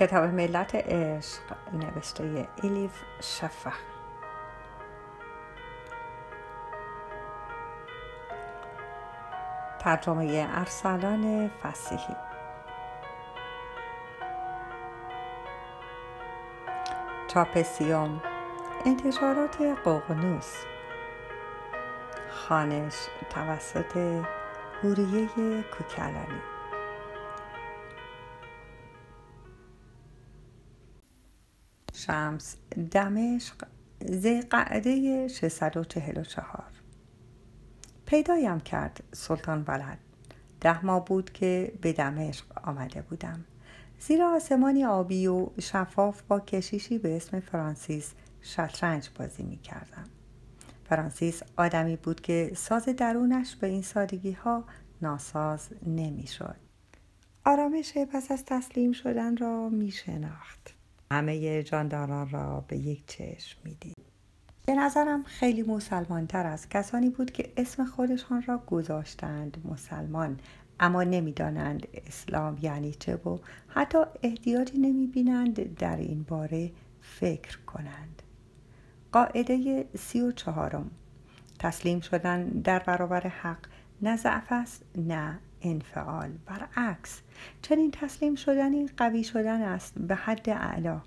کتاب ملت عشق نوشته ایلیف شفه ترجمه ارسلان فسیحی. چاپ سیوم انتشارات قوقنوس. خانش توسط هوریه کوکلانی. شمس دمشق قعده 644 پیدایم کرد سلطان ولد ده ماه بود که به دمشق آمده بودم زیرا آسمانی آبی و شفاف با کشیشی به اسم فرانسیس شطرنج بازی می کردم. فرانسیس آدمی بود که ساز درونش به این سادگی ها ناساز نمی شد. آرامش پس از تسلیم شدن را می شناخت. همه جانداران را به یک چشم می‌دید. به نظرم خیلی مسلمانتر از کسانی بود که اسم خودشان را گذاشتند مسلمان اما نمی‌دانند اسلام یعنی چه و حتی احتیاجی نمی‌بینند در این باره فکر کنند. قاعده سی و چهارم تسلیم شدن در برابر حق نه ضعف است نه انفعال. برعکس چنین تسلیم شدنی قوی شدن است به حد اعلا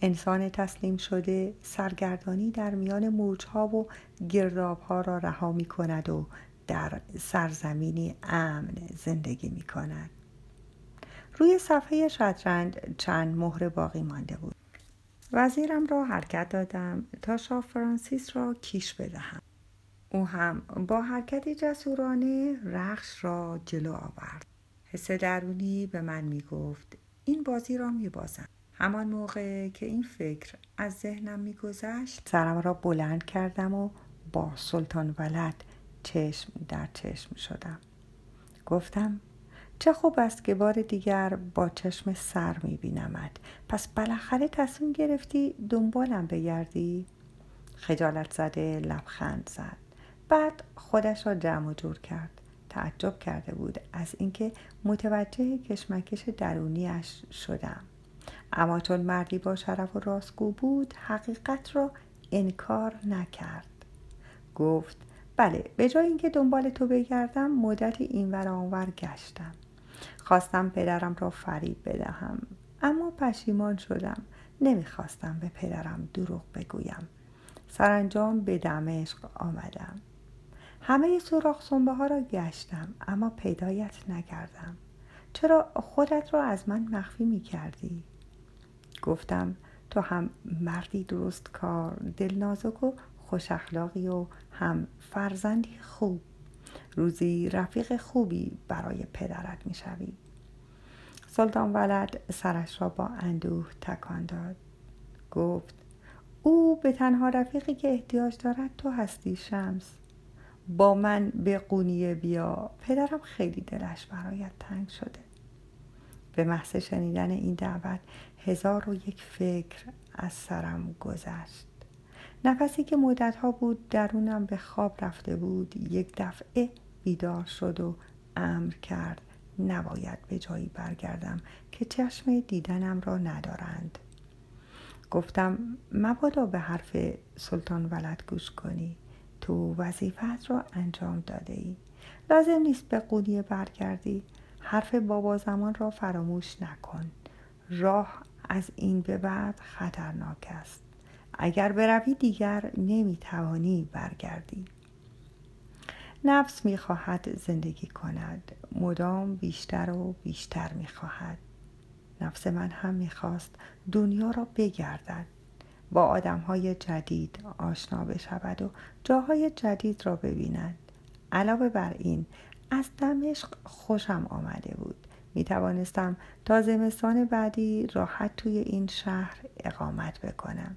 انسان تسلیم شده سرگردانی در میان موجها و گردابها را رها می کند و در سرزمینی امن زندگی می کند روی صفحه شطرنج چند مهر باقی مانده بود. وزیرم را حرکت دادم تا شاه فرانسیس را کیش بدهم. او هم با حرکتی جسورانه رخش را جلو آورد. حس درونی به من می گفت این بازی را می بازم همان موقع که این فکر از ذهنم میگذشت سرم را بلند کردم و با سلطان ولد چشم در چشم شدم. گفتم چه خوب است که بار دیگر با چشم سر میبینمت. پس بالاخره تصمیم گرفتی دنبالم بگردی. خجالت زده لبخند زد. بعد خودش را جمع و جور کرد. تعجب کرده بود از اینکه متوجه کشمکش درونیش شدم. اما چون مردی با شرف و راستگو بود حقیقت را انکار نکرد. گفت بله به جای اینکه دنبال تو بگردم مدتی اینور آنور گشتم. خواستم پدرم را فریب بدهم اما پشیمان شدم. نمی‌خواستم به پدرم دروغ بگویم. سرانجام به دمشق آمدم. همه سوراخ سنبه ها را گشتم اما پیدایت نکردم. چرا خودت را از من مخفی می کردی؟ گفتم تو هم مردی درست کار دل نازک و خوش اخلاقی و هم فرزندی خوب. روزی رفیق خوبی برای پدرت می‌شوی. سلطان ولد سرش را با اندوه تکان داد. گفت او به تنها رفیقی که احتیاج دارد تو هستی شمس. با من به قونیه بیا. پدرم خیلی دلش برایت تنگ شده. به محض شنیدن این دعوت هزار و یک فکر از سرم گذشت. نفسی که مدتها بود درونم به خواب رفته بود یک دفعه بیدار شد و امر کرد نباید به جایی برگردم که چشم دیدنم را ندارند. گفتم مبادا به حرف سلطان ولد گوش کنی. تو وظیفت را انجام داده ای. لازم نیست به قونیه برگردی. حرف بابا زمان را فراموش نکن. راه از این به بعد خطرناک است. اگر بروی دیگر نمی‌توانی برگردی. نفس می‌خواهد زندگی کند. مدام بیشتر و بیشتر می‌خواهد. نفس من هم می‌خواست دنیا را بگردد. با آدم های جدید آشنا بشود و جاهای جدید را ببیند. علاوه بر این از دمشق خوشم آمده بود. می توانستم تا زمستان بعدی راحت توی این شهر اقامت بکنم.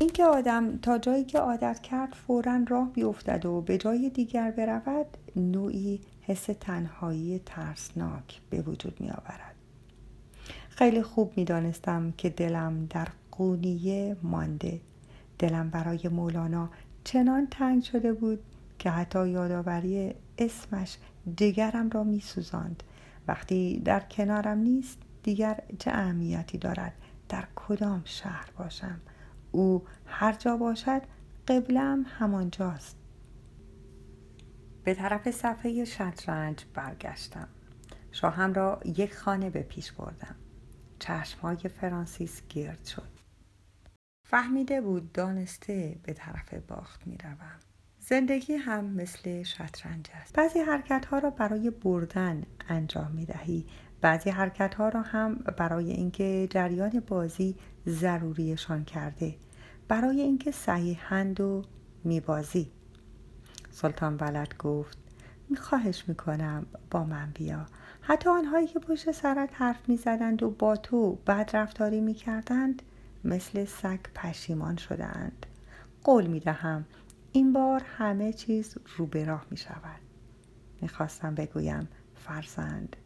اینکه آدم تا جایی که عادت کرد فورا راه بیفتد و به جای دیگر برود نوعی حس تنهایی ترسناک به وجود می آورد. خیلی خوب می دانستم که دلم در قونیه مانده. دلم برای مولانا چنان تنگ شده بود که حتی یادآوری اسمش جگرم را می سوزاند. وقتی در کنارم نیست دیگر چه اهمیتی دارد؟ در کدام شهر باشم؟ او هر جا باشد قبلم همانجاست به طرف صفحه شطرنج برگشتم. شاهم را یک خانه به پیش بردم. چشمهای فرانسیس گرد شد. فهمیده بود دانسته به طرف باخت می روم. زندگی هم مثل شطرنج است. بعضی حرکت ها را برای بردن انجام می دهی بعضی حرکت ها را هم برای اینکه جریان بازی ضروریشان کرده. برای اینکه صحیحند و میبازی. سلطان ولد گفت میخواهش می‌کنم با من بیا. حتی آنهایی که پشت سرت حرف می‌زدند و با تو بد رفتاری می‌کردند مثل سگ پشیمان شدهاند. قول می‌دهم این بار همه چیز رو به راه می شود می‌خواستم بگویم فرزند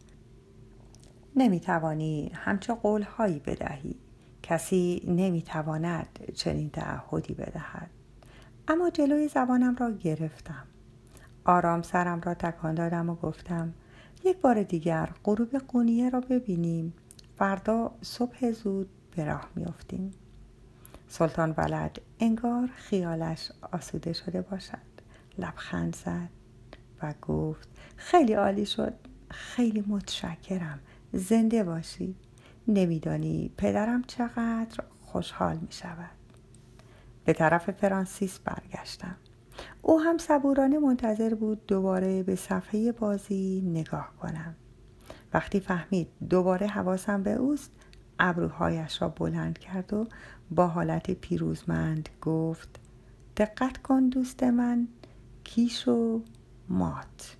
نمی‌توانی همچه قولهایی بدهی. کسی نمی‌تواند چنین تعهدی بدهد. اما جلوی زبانم را گرفتم. آرام سرم را تکان دادم و گفتم یک بار دیگر غروب قونیه را ببینیم. فردا صبح زود به راه میافتیم. سلطان ولد انگار خیالش آسوده شده باشد. لبخند زد و گفت خیلی عالی شد. خیلی متشکرم. زنده باشی. نمیدانی پدرم چقدر خوشحال می شود به طرف فرانسیس برگشتم. او هم صبورانه منتظر بود دوباره به صفحه بازی نگاه کنم. وقتی فهمید دوباره حواسم به اوست ابروهایش را بلند کرد و با حالت پیروزمند گفت دقت کن دوست من کیش و مات.